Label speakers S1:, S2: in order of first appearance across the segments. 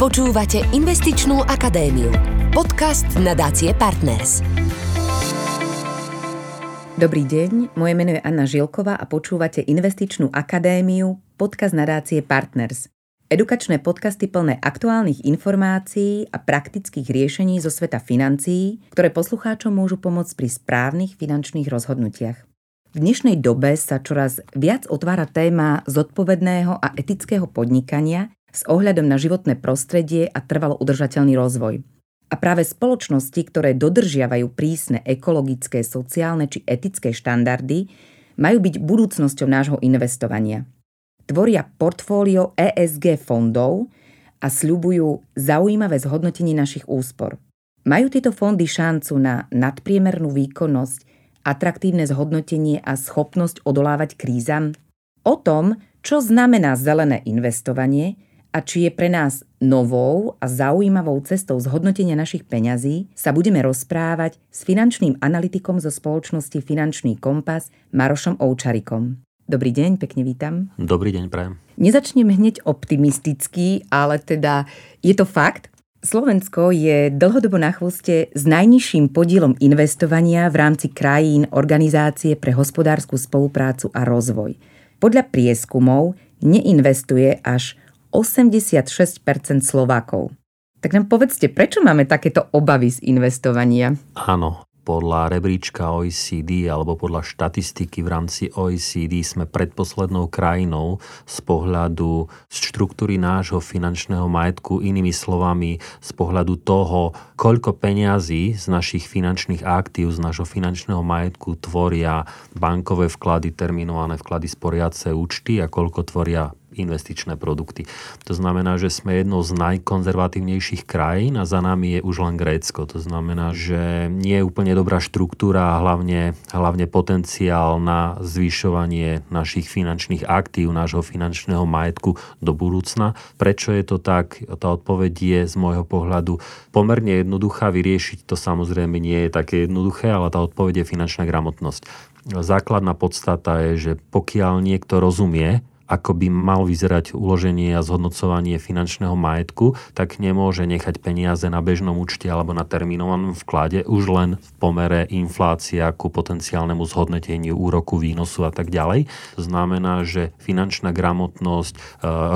S1: Počúvate Investičnú akadémiu. Podcast nadácie Partners.
S2: Dobrý deň, moje meno je Anna Žilková a počúvate Investičnú akadémiu, podcast nadácie Partners. Edukačné podcasty plné aktuálnych informácií a praktických riešení zo sveta financií, ktoré poslucháčom môžu pomôcť pri správnych finančných rozhodnutiach. V dnešnej dobe sa čoraz viac otvára téma zodpovedného a etického podnikania s ohľadom na životné prostredie a trvalo udržateľný rozvoj. A práve spoločnosti, ktoré dodržiavajú prísne ekologické, sociálne či etické štandardy, majú byť budúcnosťou nášho investovania. Tvoria portfólio ESG fondov a sľubujú zaujímavé zhodnotenie našich úspor. Majú tieto fondy šancu na nadpriemernú výkonnosť atraktívne zhodnotenie a schopnosť odolávať krízam? O tom, čo znamená zelené investovanie a či je pre nás novou a zaujímavou cestou zhodnotenia našich peňazí, sa budeme rozprávať s finančným analytikom zo spoločnosti Finančný kompas Marošom Oučarikom. Dobrý deň, pekne vítam.
S3: Dobrý deň, prajem.
S2: Nezačnem hneď optimisticky, ale teda je to fakt, Slovensko je dlhodobo na chvoste s najnižším podielom investovania v rámci krajín Organizácie pre hospodárskú spoluprácu a rozvoj. Podľa prieskumov neinvestuje až 86% Slovákov. Tak nám povedzte, prečo máme takéto obavy z investovania?
S3: Áno, podľa rebríčka OECD alebo podľa štatistiky v rámci OECD sme predposlednou krajinou z pohľadu štruktúry nášho finančného majetku, inými slovami z pohľadu toho, koľko peňazí z našich finančných aktív, z nášho finančného majetku tvoria bankové vklady, terminované vklady sporiace účty a koľko tvoria investičné produkty. To znamená, že sme jednou z najkonzervatívnejších krajín a za nami je už len Grécko. To znamená, že nie je úplne dobrá štruktúra a hlavne, hlavne potenciál na zvyšovanie našich finančných aktív, nášho finančného majetku do budúcna. Prečo je to tak? Tá odpoveď je z môjho pohľadu pomerne jednoduchá. Vyriešiť to samozrejme nie je také jednoduché, ale tá odpoveď je finančná gramotnosť. Základná podstata je, že pokiaľ niekto rozumie ako by mal vyzerať uloženie a zhodnocovanie finančného majetku, tak nemôže nechať peniaze na bežnom účte alebo na termínovanom vklade už len v pomere inflácia ku potenciálnemu zhodnoteniu úroku, výnosu a tak ďalej. To znamená, že finančná gramotnosť e,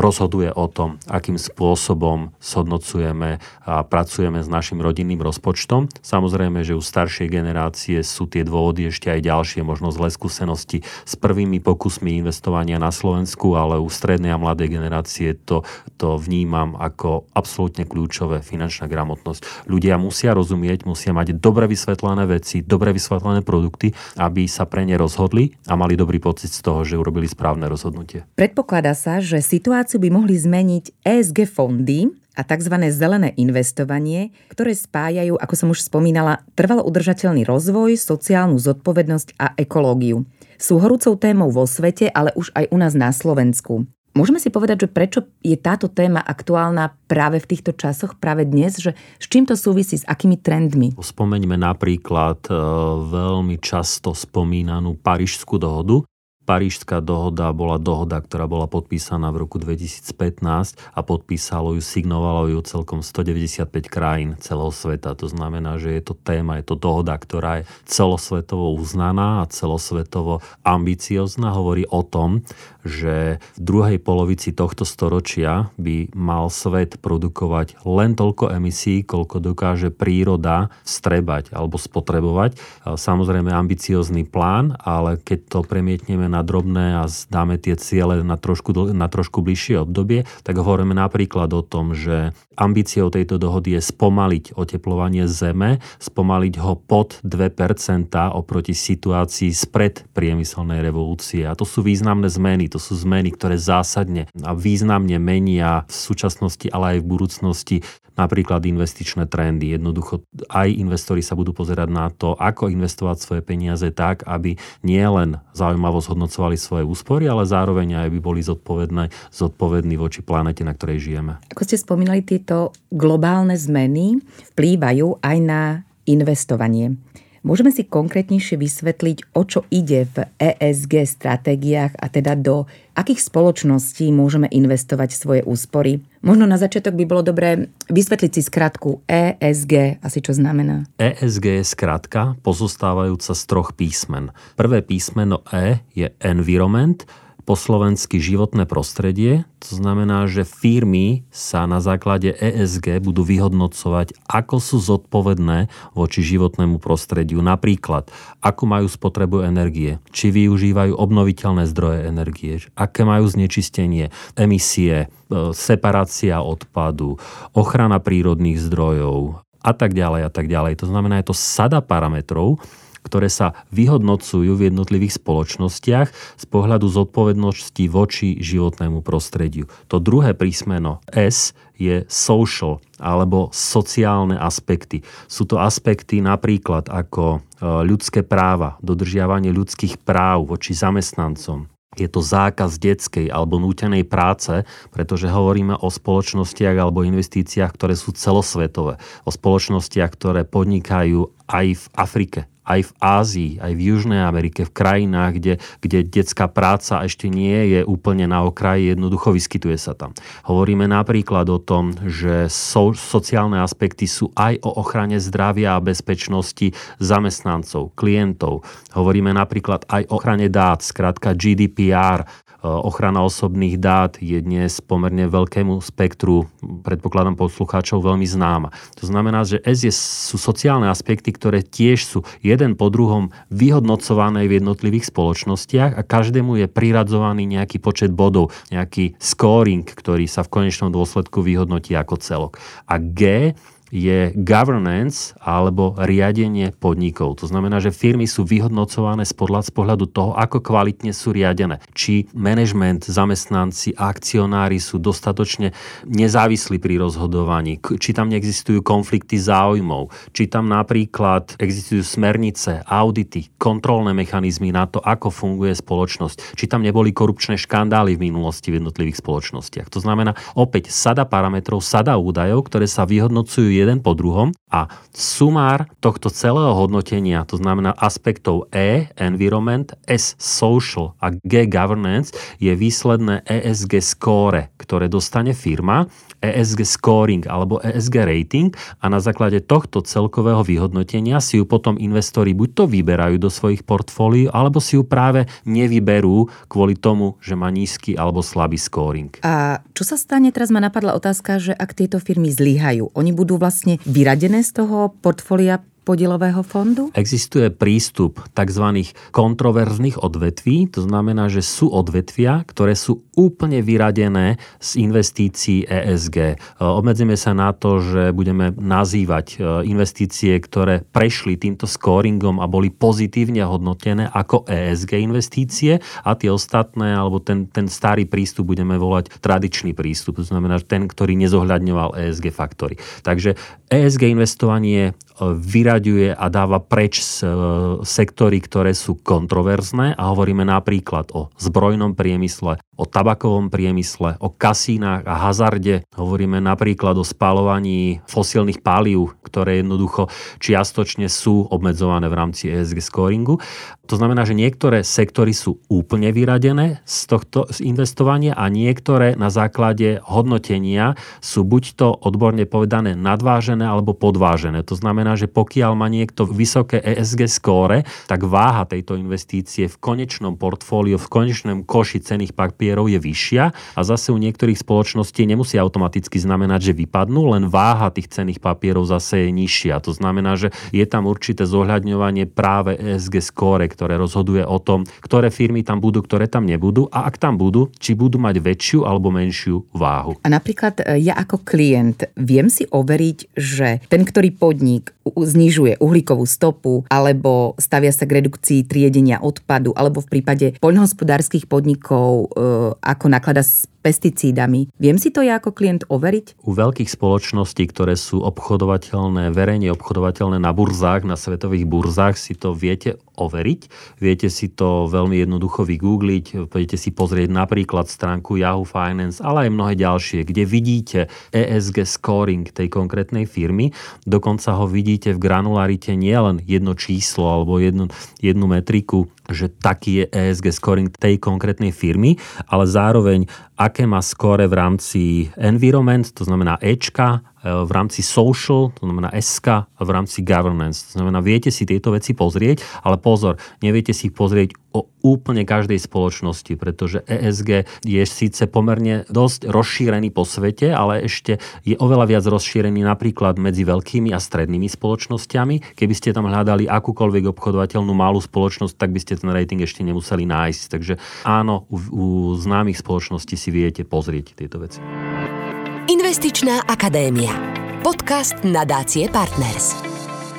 S3: rozhoduje o tom, akým spôsobom zhodnocujeme a pracujeme s našim rodinným rozpočtom. Samozrejme, že u staršej generácie sú tie dôvody ešte aj ďalšie, možno zlé skúsenosti s prvými pokusmi investovania na Slovensku Slovensku, ale u strednej a mladej generácie to, to vnímam ako absolútne kľúčové finančná gramotnosť. Ľudia musia rozumieť, musia mať dobre vysvetlené veci, dobre vysvetlené produkty, aby sa pre ne rozhodli a mali dobrý pocit z toho, že urobili správne rozhodnutie.
S2: Predpokladá sa, že situáciu by mohli zmeniť ESG fondy, a tzv. zelené investovanie, ktoré spájajú, ako som už spomínala, trvalo udržateľný rozvoj, sociálnu zodpovednosť a ekológiu sú horúcou témou vo svete, ale už aj u nás na Slovensku. Môžeme si povedať, že prečo je táto téma aktuálna práve v týchto časoch, práve dnes, že s čím to súvisí, s akými trendmi?
S3: Spomeňme napríklad e, veľmi často spomínanú Parížskú dohodu, Parížská dohoda bola dohoda, ktorá bola podpísaná v roku 2015 a podpísalo ju, signovalo ju celkom 195 krajín celého sveta. To znamená, že je to téma, je to dohoda, ktorá je celosvetovo uznaná a celosvetovo ambiciozná. Hovorí o tom, že v druhej polovici tohto storočia by mal svet produkovať len toľko emisí, koľko dokáže príroda strebať alebo spotrebovať. Samozrejme ambiciózny plán, ale keď to premietneme na drobné a dáme tie ciele na trošku, na trošku bližšie obdobie, tak hovoríme napríklad o tom, že ambíciou tejto dohody je spomaliť oteplovanie Zeme, spomaliť ho pod 2% oproti situácii spred priemyselnej revolúcie. A to sú významné zmeny. To sú zmeny, ktoré zásadne a významne menia v súčasnosti, ale aj v budúcnosti napríklad investičné trendy. Jednoducho aj investori sa budú pozerať na to, ako investovať svoje peniaze tak, aby nielen zaujímavo zhodnocovali svoje úspory, ale zároveň aj by boli zodpovedné, zodpovední voči planete, na ktorej žijeme.
S2: Ako ste spomínali, tieto globálne zmeny vplývajú aj na investovanie. Môžeme si konkrétnejšie vysvetliť, o čo ide v ESG stratégiách a teda do akých spoločností môžeme investovať svoje úspory. Možno na začiatok by bolo dobré vysvetliť si skratku ESG, asi čo znamená.
S3: ESG je skratka pozostávajúca z troch písmen. Prvé písmeno E je environment, po slovensky životné prostredie. To znamená, že firmy sa na základe ESG budú vyhodnocovať, ako sú zodpovedné voči životnému prostrediu. Napríklad, ako majú spotrebu energie, či využívajú obnoviteľné zdroje energie, aké majú znečistenie, emisie, e, separácia odpadu, ochrana prírodných zdrojov a tak ďalej a tak ďalej. To znamená, je to sada parametrov, ktoré sa vyhodnocujú v jednotlivých spoločnostiach z pohľadu zodpovednosti voči životnému prostrediu. To druhé prísmeno S je social alebo sociálne aspekty. Sú to aspekty napríklad ako e, ľudské práva, dodržiavanie ľudských práv voči zamestnancom, je to zákaz detskej alebo nútenej práce, pretože hovoríme o spoločnostiach alebo investíciách, ktoré sú celosvetové. O spoločnostiach, ktoré podnikajú aj v Afrike, aj v Ázii, aj v Južnej Amerike, v krajinách, kde, kde detská práca ešte nie je úplne na okraji, jednoducho vyskytuje sa tam. Hovoríme napríklad o tom, že so, sociálne aspekty sú aj o ochrane zdravia a bezpečnosti zamestnancov, klientov. Hovoríme napríklad aj o ochrane dát, skrátka GDPR, ochrana osobných dát je dnes pomerne veľkému spektru, predpokladám poslucháčov, veľmi známa. To znamená, že S je, sú sociálne aspekty, ktoré tiež sú jeden po druhom vyhodnocované v jednotlivých spoločnostiach a každému je priradzovaný nejaký počet bodov, nejaký scoring, ktorý sa v konečnom dôsledku vyhodnotí ako celok. A G je governance alebo riadenie podnikov. To znamená, že firmy sú vyhodnocované z pohľadu toho, ako kvalitne sú riadené. Či management, zamestnanci akcionári sú dostatočne nezávislí pri rozhodovaní, či tam neexistujú konflikty záujmov, či tam napríklad existujú smernice, audity, kontrolné mechanizmy na to, ako funguje spoločnosť, či tam neboli korupčné škandály v minulosti v jednotlivých spoločnostiach. To znamená opäť sada parametrov, sada údajov, ktoré sa vyhodnocujú jeden po druhom a sumár tohto celého hodnotenia, to znamená aspektov E, environment, S, social a G, governance, je výsledné ESG score, ktoré dostane firma, ESG scoring alebo ESG rating a na základe tohto celkového vyhodnotenia si ju potom investori buď to vyberajú do svojich portfólií, alebo si ju práve nevyberú kvôli tomu, že má nízky alebo slabý scoring.
S2: A čo sa stane, teraz ma napadla otázka, že ak tieto firmy zlyhajú, oni budú vlastne vyradené z toho portfólia podielového fondu?
S3: Existuje prístup tzv. kontroverzných odvetví, to znamená, že sú odvetvia, ktoré sú úplne vyradené z investícií ESG. E, obmedzíme sa na to, že budeme nazývať e, investície, ktoré prešli týmto scoringom a boli pozitívne hodnotené ako ESG investície a tie ostatné, alebo ten, ten starý prístup budeme volať tradičný prístup, to znamená ten, ktorý nezohľadňoval ESG faktory. Takže ESG investovanie vyraďuje a dáva preč e, sektory, ktoré sú kontroverzné a hovoríme napríklad o zbrojnom priemysle, o tabakovom priemysle, o kasínach a hazarde. Hovoríme napríklad o spalovaní fosílnych palív, ktoré jednoducho čiastočne sú obmedzované v rámci ESG scoringu. To znamená, že niektoré sektory sú úplne vyradené z tohto investovania a niektoré na základe hodnotenia sú buď to odborne povedané nadvážené alebo podvážené. To znamená, že pokiaľ má niekto vysoké ESG skóre, tak váha tejto investície v konečnom portfóliu, v konečnom koši cených papierov je vyššia a zase u niektorých spoločností nemusí automaticky znamenať, že vypadnú, len váha tých cených papierov zase je nižšia. To znamená, že je tam určité zohľadňovanie práve ESG skóre, ktoré rozhoduje o tom, ktoré firmy tam budú, ktoré tam nebudú a ak tam budú, či budú mať väčšiu alebo menšiu váhu.
S2: A napríklad e, ja ako klient viem si overiť, že ten, ktorý podnik znižuje uhlíkovú stopu alebo stavia sa k redukcii triedenia odpadu alebo v prípade poľnohospodárskych podnikov e, ako naklada s pesticídami. Viem si to ja ako klient overiť?
S3: U veľkých spoločností, ktoré sú obchodovateľné, verejne obchodovateľné na burzách, na svetových burzách, si to viete overiť. Viete si to veľmi jednoducho vygoogliť, budete si pozrieť napríklad stránku Yahoo Finance, ale aj mnohé ďalšie, kde vidíte ESG scoring tej konkrétnej firmy. Dokonca ho vidíte v granularite nielen jedno číslo alebo jednu, jednu metriku, že taký je ESG scoring tej konkrétnej firmy, ale zároveň aké má skóre v rámci environment, to znamená Ečka, v rámci social, to znamená SK a v rámci governance. To znamená, viete si tieto veci pozrieť, ale pozor, neviete si ich pozrieť o úplne každej spoločnosti, pretože ESG je síce pomerne dosť rozšírený po svete, ale ešte je oveľa viac rozšírený napríklad medzi veľkými a strednými spoločnosťami. Keby ste tam hľadali akúkoľvek obchodovateľnú malú spoločnosť, tak by ste ten rating ešte nemuseli nájsť. Takže áno, u, u známych spoločností si viete pozrieť tieto veci.
S1: Investičná akadémia. Podcast nadácie Partners.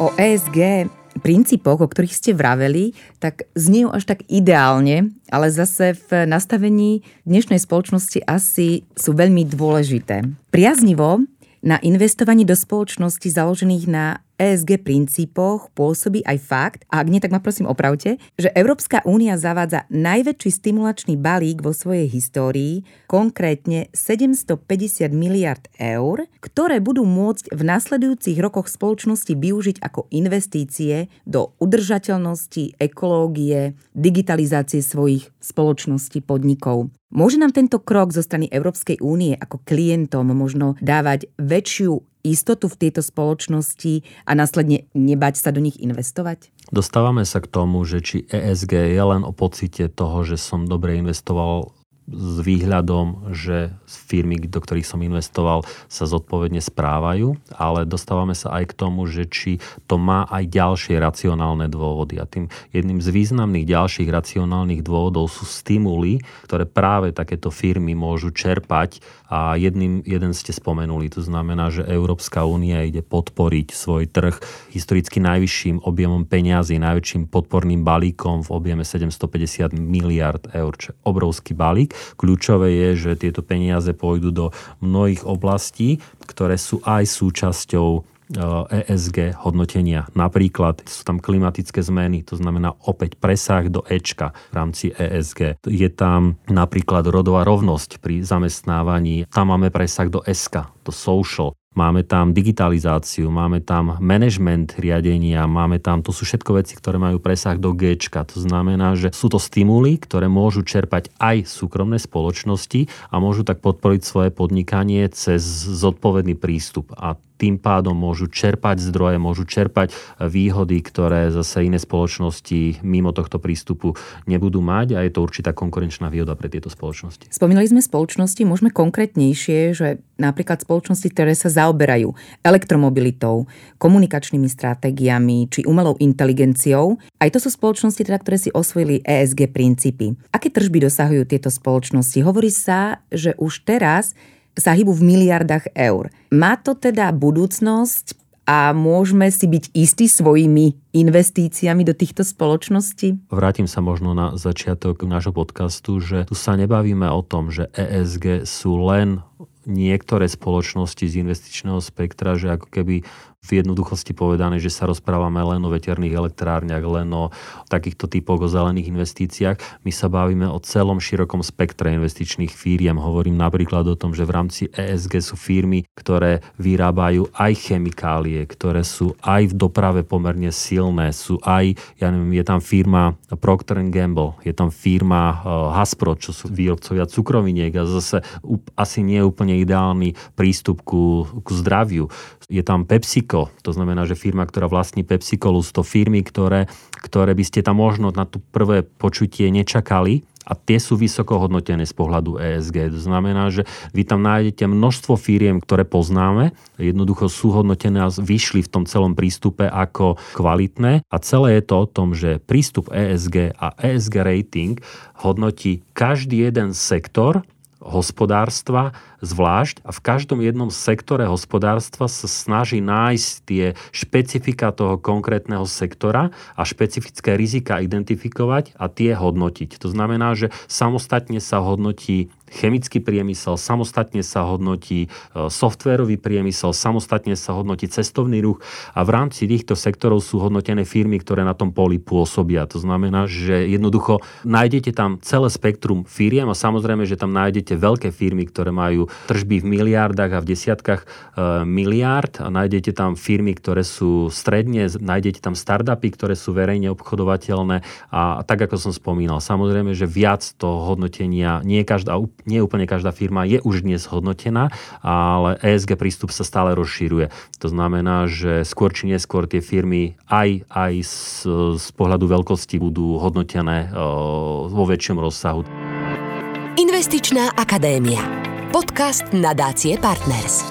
S2: O ESG princípoch, o ktorých ste vraveli, tak zniejú až tak ideálne, ale zase v nastavení dnešnej spoločnosti asi sú veľmi dôležité. Priaznivo na investovanie do spoločností založených na ESG princípoch pôsobí aj fakt, a ak nie, tak ma prosím opravte, že Európska únia zavádza najväčší stimulačný balík vo svojej histórii, konkrétne 750 miliard eur, ktoré budú môcť v nasledujúcich rokoch spoločnosti využiť ako investície do udržateľnosti, ekológie, digitalizácie svojich spoločností, podnikov. Môže nám tento krok zo strany Európskej únie ako klientom možno dávať väčšiu istotu v tejto spoločnosti a následne nebať sa do nich investovať?
S3: Dostávame sa k tomu, že či ESG je len o pocite toho, že som dobre investoval s výhľadom, že firmy, do ktorých som investoval, sa zodpovedne správajú, ale dostávame sa aj k tomu, že či to má aj ďalšie racionálne dôvody. A tým jedným z významných ďalších racionálnych dôvodov sú stimuly, ktoré práve takéto firmy môžu čerpať a jedným, jeden ste spomenuli, to znamená, že Európska únia ide podporiť svoj trh historicky najvyšším objemom peňazí, najväčším podporným balíkom v objeme 750 miliard eur, čo je obrovský balík. Kľúčové je, že tieto peniaze pôjdu do mnohých oblastí, ktoré sú aj súčasťou ESG e hodnotenia. Napríklad sú tam klimatické zmeny, to znamená opäť presah do Ečka v rámci ESG. Je tam napríklad rodová rovnosť pri zamestnávaní, tam máme presah do SK, to social. Máme tam digitalizáciu, máme tam management riadenia, máme tam, to sú všetko veci, ktoré majú presah do G. To znamená, že sú to stimuly, ktoré môžu čerpať aj súkromné spoločnosti a môžu tak podporiť svoje podnikanie cez zodpovedný prístup. A tým pádom môžu čerpať zdroje, môžu čerpať výhody, ktoré zase iné spoločnosti mimo tohto prístupu nebudú mať a je to určitá konkurenčná výhoda pre tieto spoločnosti.
S2: Spomínali sme spoločnosti, môžeme konkrétnejšie, že napríklad spoločnosti, ktoré sa zaoberajú elektromobilitou, komunikačnými stratégiami či umelou inteligenciou, aj to sú spoločnosti, teda, ktoré si osvojili ESG princípy. Aké tržby dosahujú tieto spoločnosti? Hovorí sa, že už teraz sa hýbu v miliardách eur. Má to teda budúcnosť a môžeme si byť istí svojimi investíciami do týchto spoločností?
S3: Vrátim sa možno na začiatok nášho podcastu, že tu sa nebavíme o tom, že ESG sú len niektoré spoločnosti z investičného spektra, že ako keby v jednoduchosti povedané, že sa rozprávame len o veterných elektrárniach, len o takýchto typoch o zelených investíciách. My sa bavíme o celom širokom spektre investičných firiem. Hovorím napríklad o tom, že v rámci ESG sú firmy, ktoré vyrábajú aj chemikálie, ktoré sú aj v doprave pomerne silné. Sú aj, ja neviem, je tam firma Procter Gamble, je tam firma uh, Haspro, čo sú výrobcovia cukroviniek a zase asi nie je úplne ideálny prístup ku, ku zdraviu. Je tam PepsiCo, to znamená, že firma, ktorá vlastní PepsiCo, to firmy, ktoré, ktoré by ste tam možno na tú prvé počutie nečakali, a tie sú vysoko hodnotené z pohľadu ESG. To znamená, že vy tam nájdete množstvo firiem, ktoré poznáme, jednoducho sú hodnotené a vyšli v tom celom prístupe ako kvalitné a celé je to o tom, že prístup ESG a ESG rating hodnotí každý jeden sektor hospodárstva zvlášť a v každom jednom sektore hospodárstva sa snaží nájsť tie špecifika toho konkrétneho sektora a špecifické rizika identifikovať a tie hodnotiť. To znamená, že samostatne sa hodnotí chemický priemysel, samostatne sa hodnotí softvérový priemysel, samostatne sa hodnotí cestovný ruch a v rámci týchto sektorov sú hodnotené firmy, ktoré na tom poli pôsobia. To znamená, že jednoducho nájdete tam celé spektrum firiem a samozrejme, že tam nájdete veľké firmy, ktoré majú tržby v miliardách a v desiatkách e, miliárd a nájdete tam firmy, ktoré sú stredne, nájdete tam startupy, ktoré sú verejne obchodovateľné a tak, ako som spomínal, samozrejme, že viac toho hodnotenia, nie, každá, nie úplne každá firma je už dnes hodnotená, ale ESG prístup sa stále rozšíruje. To znamená, že skôr či neskôr tie firmy aj, aj z, z pohľadu veľkosti budú hodnotené vo väčšom rozsahu.
S1: Investičná akadémia. Podcast nadácie Partners.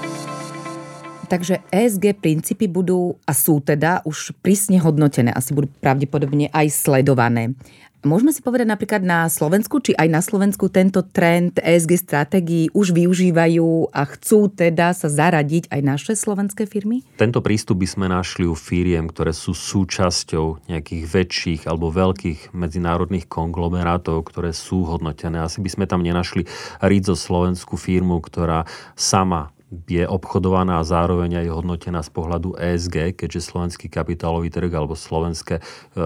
S2: Takže ESG princípy budú a sú teda už prísne hodnotené, asi budú pravdepodobne aj sledované. Môžeme si povedať napríklad na Slovensku, či aj na Slovensku tento trend ESG stratégií už využívajú a chcú teda sa zaradiť aj naše slovenské firmy?
S3: Tento prístup by sme našli u firiem, ktoré sú súčasťou nejakých väčších alebo veľkých medzinárodných konglomerátov, ktoré sú hodnotené. Asi by sme tam nenašli Rizo slovenskú firmu, ktorá sama je obchodovaná a zároveň aj hodnotená z pohľadu ESG, keďže slovenský kapitálový trh alebo slovenské e,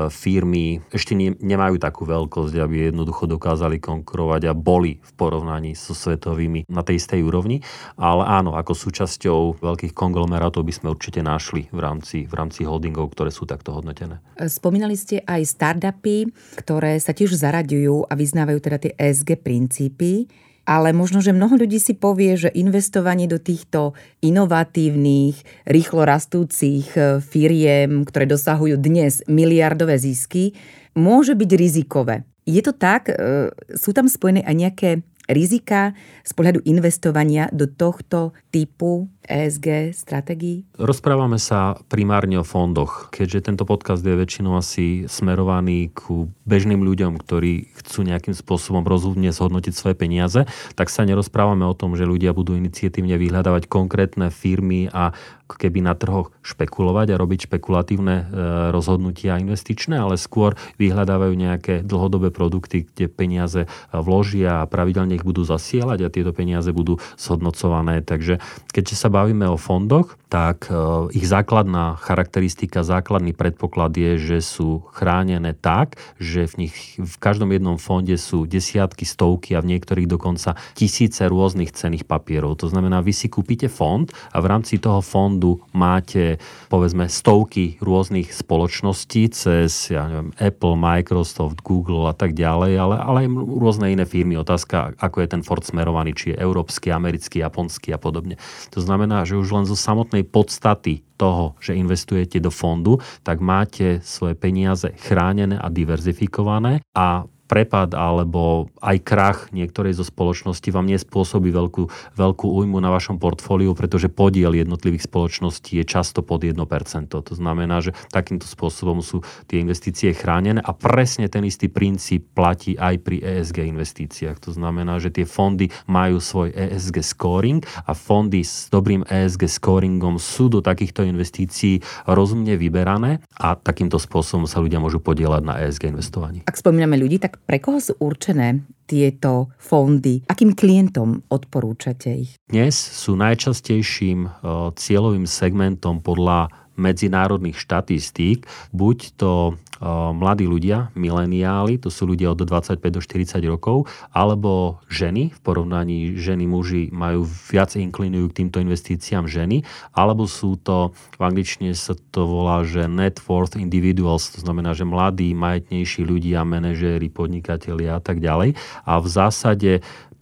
S3: firmy ešte ne, nemajú takú veľkosť, aby jednoducho dokázali konkurovať a boli v porovnaní so svetovými na tej istej úrovni. Ale áno, ako súčasťou veľkých konglomerátov by sme určite našli v rámci, v rámci holdingov, ktoré sú takto hodnotené.
S2: Spomínali ste aj startupy, ktoré sa tiež zaraďujú a vyznávajú teda tie ESG princípy ale možno, že mnoho ľudí si povie, že investovanie do týchto inovatívnych, rýchlo rastúcich e, firiem, ktoré dosahujú dnes miliardové zisky, môže byť rizikové. Je to tak? E, sú tam spojené aj nejaké rizika z pohľadu investovania do tohto typu ESG stratégií?
S3: Rozprávame sa primárne o fondoch, keďže tento podcast je väčšinou asi smerovaný ku bežným ľuďom, ktorí chcú nejakým spôsobom rozumne zhodnotiť svoje peniaze, tak sa nerozprávame o tom, že ľudia budú iniciatívne vyhľadávať konkrétne firmy a keby na trhoch špekulovať a robiť špekulatívne e, rozhodnutia investičné, ale skôr vyhľadávajú nejaké dlhodobé produkty, kde peniaze vložia a pravidelne ich budú zasielať a tieto peniaze budú zhodnocované. Takže keďže sa bavíme o fondoch, tak e, ich základná charakteristika, základný predpoklad je, že sú chránené tak, že v nich v každom jednom fonde sú desiatky, stovky a v niektorých dokonca tisíce rôznych cených papierov. To znamená, vy si kúpite fond a v rámci toho fondu máte povedzme stovky rôznych spoločností cez ja neviem, Apple, Microsoft, Google a tak ďalej, ale, ale aj rôzne iné firmy. Otázka, ako je ten Ford smerovaný, či je európsky, americký, japonský a podobne. To znamená, že už len zo samotnej podstaty toho, že investujete do fondu, tak máte svoje peniaze chránené a diverzifikované a prepad alebo aj krach niektorej zo spoločností vám nespôsobí veľkú, veľkú újmu na vašom portfóliu, pretože podiel jednotlivých spoločností je často pod 1%. To znamená, že takýmto spôsobom sú tie investície chránené a presne ten istý princíp platí aj pri ESG investíciách. To znamená, že tie fondy majú svoj ESG scoring a fondy s dobrým ESG scoringom sú do takýchto investícií rozumne vyberané a takýmto spôsobom sa ľudia môžu podielať na ESG investovaní.
S2: Ak spomíname ľudí, tak pre koho sú určené tieto fondy? Akým klientom odporúčate ich?
S3: Dnes sú najčastejším e, cieľovým segmentom podľa medzinárodných štatistík, buď to mladí ľudia, mileniáli, to sú ľudia od 25 do 40 rokov, alebo ženy, v porovnaní ženy, muži majú viac inklinujú k týmto investíciám ženy, alebo sú to, v angličtine sa to volá, že net worth individuals, to znamená, že mladí, majetnejší ľudia, manažéri, podnikatelia a tak ďalej. A v zásade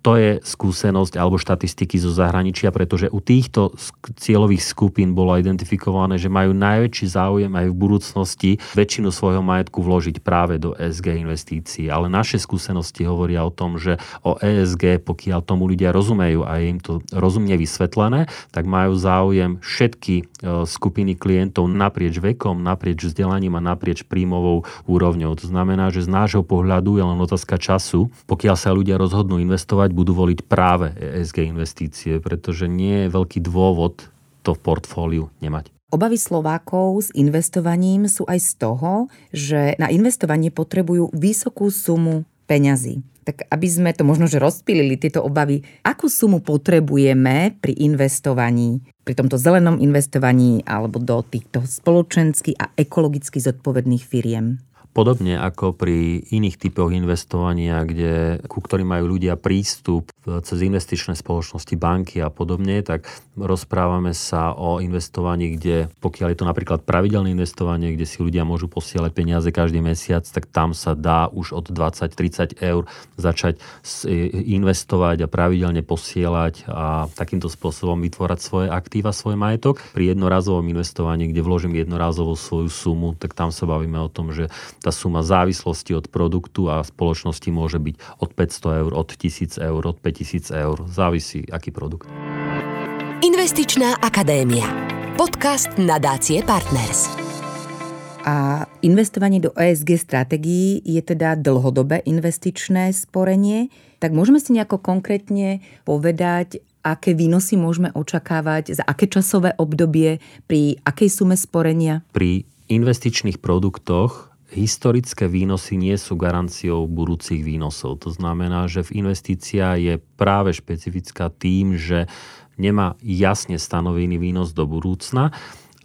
S3: to je skúsenosť alebo štatistiky zo zahraničia, pretože u týchto cieľových skupín bolo identifikované, že majú najväčší záujem aj v budúcnosti väčšinu svojho majetku vložiť práve do ESG investícií. Ale naše skúsenosti hovoria o tom, že o ESG, pokiaľ tomu ľudia rozumejú a je im to rozumne vysvetlené, tak majú záujem všetky e, skupiny klientov naprieč vekom, naprieč vzdelaním a naprieč príjmovou úrovňou. To znamená, že z nášho pohľadu je len otázka času, pokiaľ sa ľudia rozhodnú investovať budú voliť práve ESG investície, pretože nie je veľký dôvod to v portfóliu nemať.
S2: Obavy Slovákov s investovaním sú aj z toho, že na investovanie potrebujú vysokú sumu peňazí. Tak aby sme to možno, že rozpilili tieto obavy, akú sumu potrebujeme pri investovaní, pri tomto zelenom investovaní alebo do týchto spoločensky a ekologicky zodpovedných firiem?
S3: Podobne ako pri iných typoch investovania, kde, ku ktorým majú ľudia prístup cez investičné spoločnosti, banky a podobne, tak rozprávame sa o investovaní, kde pokiaľ je to napríklad pravidelné investovanie, kde si ľudia môžu posielať peniaze každý mesiac, tak tam sa dá už od 20-30 eur začať investovať a pravidelne posielať a takýmto spôsobom vytvorať svoje aktíva, svoj majetok. Pri jednorazovom investovaní, kde vložím jednorazovo svoju sumu, tak tam sa bavíme o tom, že tá suma závislosti od produktu a spoločnosti môže byť od 500 eur, od 1000 eur, od 5000 eur. Závisí, aký produkt.
S1: Investičná akadémia. Podcast nadácie Partners.
S2: A investovanie do ESG stratégií je teda dlhodobé investičné sporenie. Tak môžeme si nejako konkrétne povedať, aké výnosy môžeme očakávať, za aké časové obdobie, pri akej sume sporenia?
S3: Pri investičných produktoch historické výnosy nie sú garanciou budúcich výnosov. To znamená, že v investícia je práve špecifická tým, že nemá jasne stanovený výnos do budúcna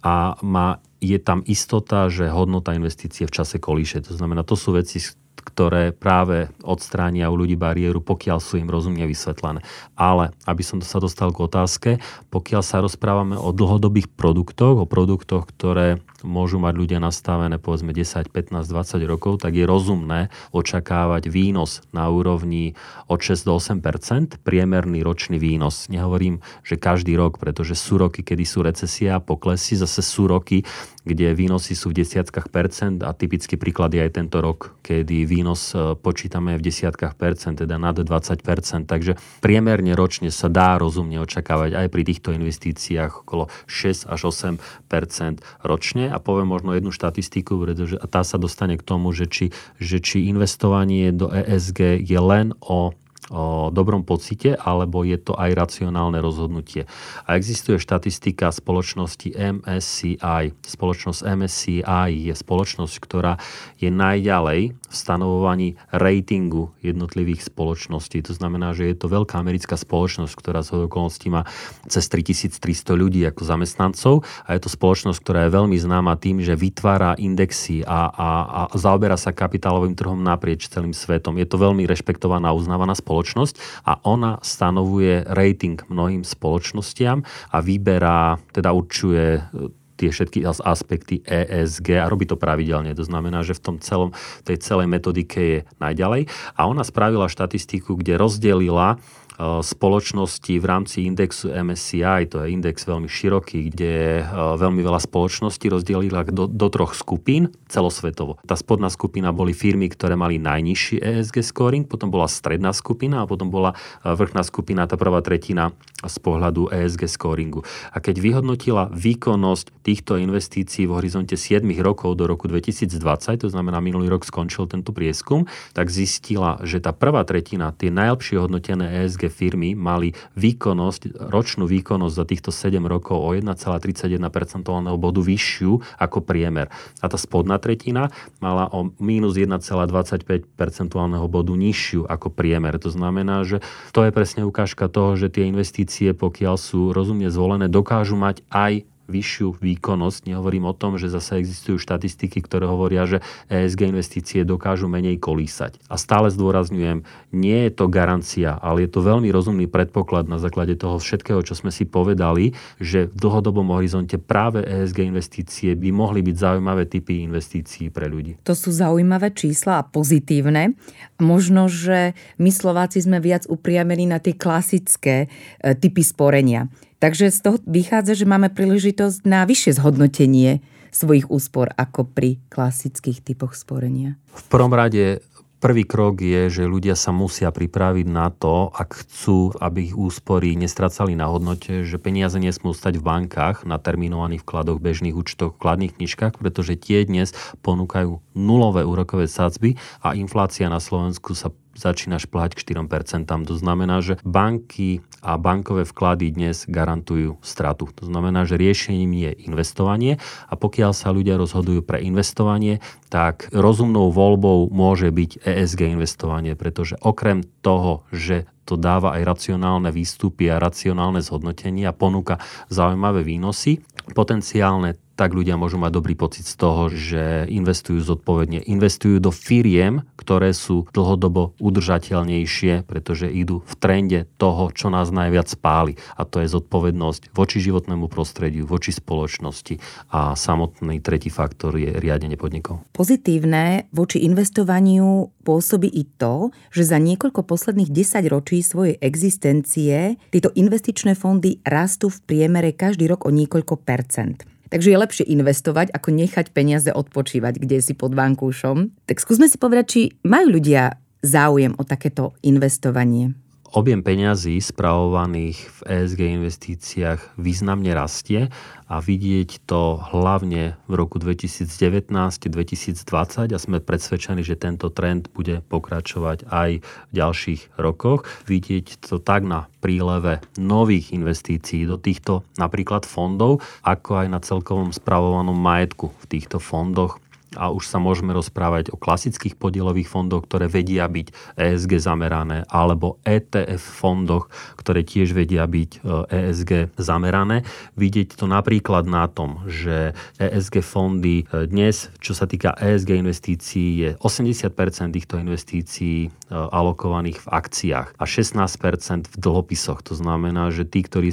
S3: a má, je tam istota, že hodnota investície v čase kolíše. To znamená, to sú veci, ktoré práve odstránia u ľudí bariéru, pokiaľ sú im rozumne vysvetlené. Ale, aby som sa dostal k otázke, pokiaľ sa rozprávame o dlhodobých produktoch, o produktoch, ktoré môžu mať ľudia nastavené povedzme 10, 15, 20 rokov, tak je rozumné očakávať výnos na úrovni od 6 do 8% priemerný ročný výnos. Nehovorím, že každý rok, pretože sú roky, kedy sú recesia a poklesy, zase sú roky, kde výnosy sú v desiatkách percent a typický príklad je aj tento rok, kedy výnos e, počítame v desiatkách percent, teda nad 20 percent. Takže priemerne ročne sa dá rozumne očakávať aj pri týchto investíciách okolo 6 až 8 percent ročne a poviem možno jednu štatistiku, pretože tá sa dostane k tomu, že či, že či investovanie do ESG je len o o dobrom pocite, alebo je to aj racionálne rozhodnutie. A existuje štatistika spoločnosti MSCI. Spoločnosť MSCI je spoločnosť, ktorá je najďalej v stanovovaní ratingu jednotlivých spoločností. To znamená, že je to veľká americká spoločnosť, ktorá z okolností má cez 3300 ľudí ako zamestnancov a je to spoločnosť, ktorá je veľmi známa tým, že vytvára indexy a, a, a zaoberá sa kapitálovým trhom naprieč celým svetom. Je to veľmi rešpektovaná uznávaná spoločnosť spoločnosť a ona stanovuje rating mnohým spoločnostiam a vyberá, teda určuje e, tie všetky aspekty ESG a robí to pravidelne. To znamená, že v tom celom, tej celej metodike je najďalej. A ona spravila štatistiku, kde rozdelila spoločnosti v rámci indexu MSCI, to je index veľmi široký, kde eh, veľmi veľa spoločností rozdelila do, do troch skupín celosvetovo. Tá spodná skupina boli firmy, ktoré mali najnižší ESG scoring, potom bola stredná skupina a potom bola eh, vrchná skupina, tá prvá tretina z pohľadu ESG scoringu. A keď vyhodnotila výkonnosť týchto investícií v horizonte 7 rokov do roku 2020, to znamená minulý rok skončil tento prieskum, tak zistila, že tá prvá tretina, tie najlepšie hodnotené ESG firmy mali výkonnosť, ročnú výkonnosť za týchto 7 rokov o 1,31% bodu vyššiu ako priemer. A tá spodná tretina mala o minus 1,25% bodu nižšiu ako priemer. To znamená, že to je presne ukážka toho, že tie investície, pokiaľ sú rozumne zvolené, dokážu mať aj vyššiu výkonnosť. Nehovorím o tom, že zase existujú štatistiky, ktoré hovoria, že ESG investície dokážu menej kolísať. A stále zdôrazňujem, nie je to garancia, ale je to veľmi rozumný predpoklad na základe toho všetkého, čo sme si povedali, že v dlhodobom horizonte práve ESG investície by mohli byť zaujímavé typy investícií pre ľudí.
S2: To sú zaujímavé čísla a pozitívne. Možno, že my Slováci sme viac upriamení na tie klasické e, typy sporenia. Takže z toho vychádza, že máme príležitosť na vyššie zhodnotenie svojich úspor ako pri klasických typoch sporenia.
S3: V prvom rade Prvý krok je, že ľudia sa musia pripraviť na to, ak chcú, aby ich úspory nestracali na hodnote, že peniaze nesmú stať v bankách na terminovaných vkladoch, bežných účtoch, vkladných knižkách, pretože tie dnes ponúkajú nulové úrokové sadzby a inflácia na Slovensku sa začínaš plať k 4%. To znamená, že banky a bankové vklady dnes garantujú stratu. To znamená, že riešením je investovanie a pokiaľ sa ľudia rozhodujú pre investovanie, tak rozumnou voľbou môže byť ESG investovanie, pretože okrem toho, že to dáva aj racionálne výstupy a racionálne zhodnotenie a ponúka zaujímavé výnosy, potenciálne tak ľudia môžu mať dobrý pocit z toho, že investujú zodpovedne. Investujú do firiem, ktoré sú dlhodobo udržateľnejšie, pretože idú v trende toho, čo nás najviac spáli. A to je zodpovednosť voči životnému prostrediu, voči spoločnosti. A samotný tretí faktor je riadenie podnikov.
S2: Pozitívne voči investovaniu pôsobí i to, že za niekoľko posledných 10 ročí svojej existencie tieto investičné fondy rastú v priemere každý rok o niekoľko percent. Takže je lepšie investovať, ako nechať peniaze odpočívať, kde si pod vankúšom. Tak skúsme si povedať, či majú ľudia záujem o takéto investovanie.
S3: Objem peňazí spravovaných v ESG investíciách významne rastie a vidieť to hlavne v roku 2019-2020 a sme presvedčení, že tento trend bude pokračovať aj v ďalších rokoch. Vidieť to tak na príleve nových investícií do týchto napríklad fondov, ako aj na celkovom spravovanom majetku v týchto fondoch a už sa môžeme rozprávať o klasických podielových fondoch, ktoré vedia byť ESG zamerané, alebo ETF fondoch, ktoré tiež vedia byť ESG e zamerané. Vidieť to napríklad na tom, že ESG fondy e, dnes, čo sa týka ESG investícií, je 80% týchto investícií e, alokovaných v akciách a 16% v dlhopisoch. To znamená, že tí, ktorí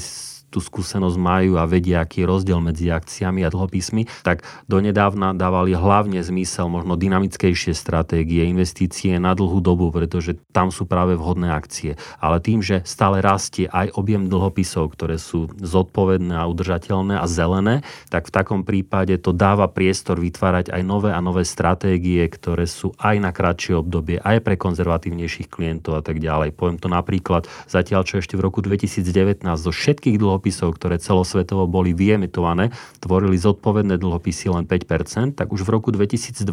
S3: tú skúsenosť majú a vedia, aký je rozdiel medzi akciami a dlhopismi, tak donedávna dávali hlavne zmysel možno dynamickejšie stratégie, investície na dlhú dobu, pretože tam sú práve vhodné akcie. Ale tým, že stále rastie aj objem dlhopisov, ktoré sú zodpovedné a udržateľné a zelené, tak v takom prípade to dáva priestor vytvárať aj nové a nové stratégie, ktoré sú aj na kratšie obdobie, aj pre konzervatívnejších klientov a tak ďalej. Poviem to napríklad, zatiaľ čo ešte v roku 2019 zo všetkých dlhopisov dlhopisov, ktoré celosvetovo boli vyemitované, tvorili zodpovedné dlhopisy len 5%, tak už v roku 2020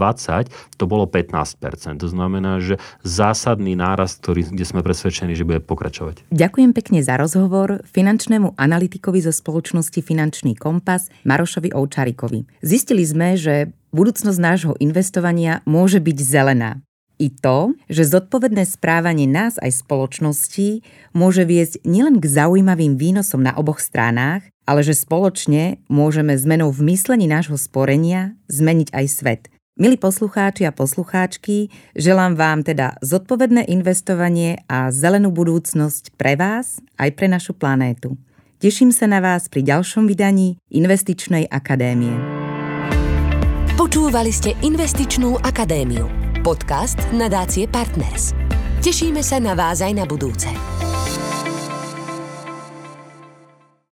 S3: to bolo 15%. To znamená, že zásadný nárast, ktorý, kde sme presvedčení, že bude pokračovať.
S2: Ďakujem pekne za rozhovor finančnému analytikovi zo spoločnosti Finančný kompas Marošovi Oučarikovi. Zistili sme, že budúcnosť nášho investovania môže byť zelená i to, že zodpovedné správanie nás aj spoločnosti môže viesť nielen k zaujímavým výnosom na oboch stranách, ale že spoločne môžeme zmenou v myslení nášho sporenia zmeniť aj svet. Milí poslucháči a poslucháčky, želám vám teda zodpovedné investovanie a zelenú budúcnosť pre vás aj pre našu planétu. Teším sa na vás pri ďalšom vydaní Investičnej akadémie.
S1: Počúvali ste Investičnú akadémiu podcast nadácie Partners. Tešíme sa na vás aj na budúce.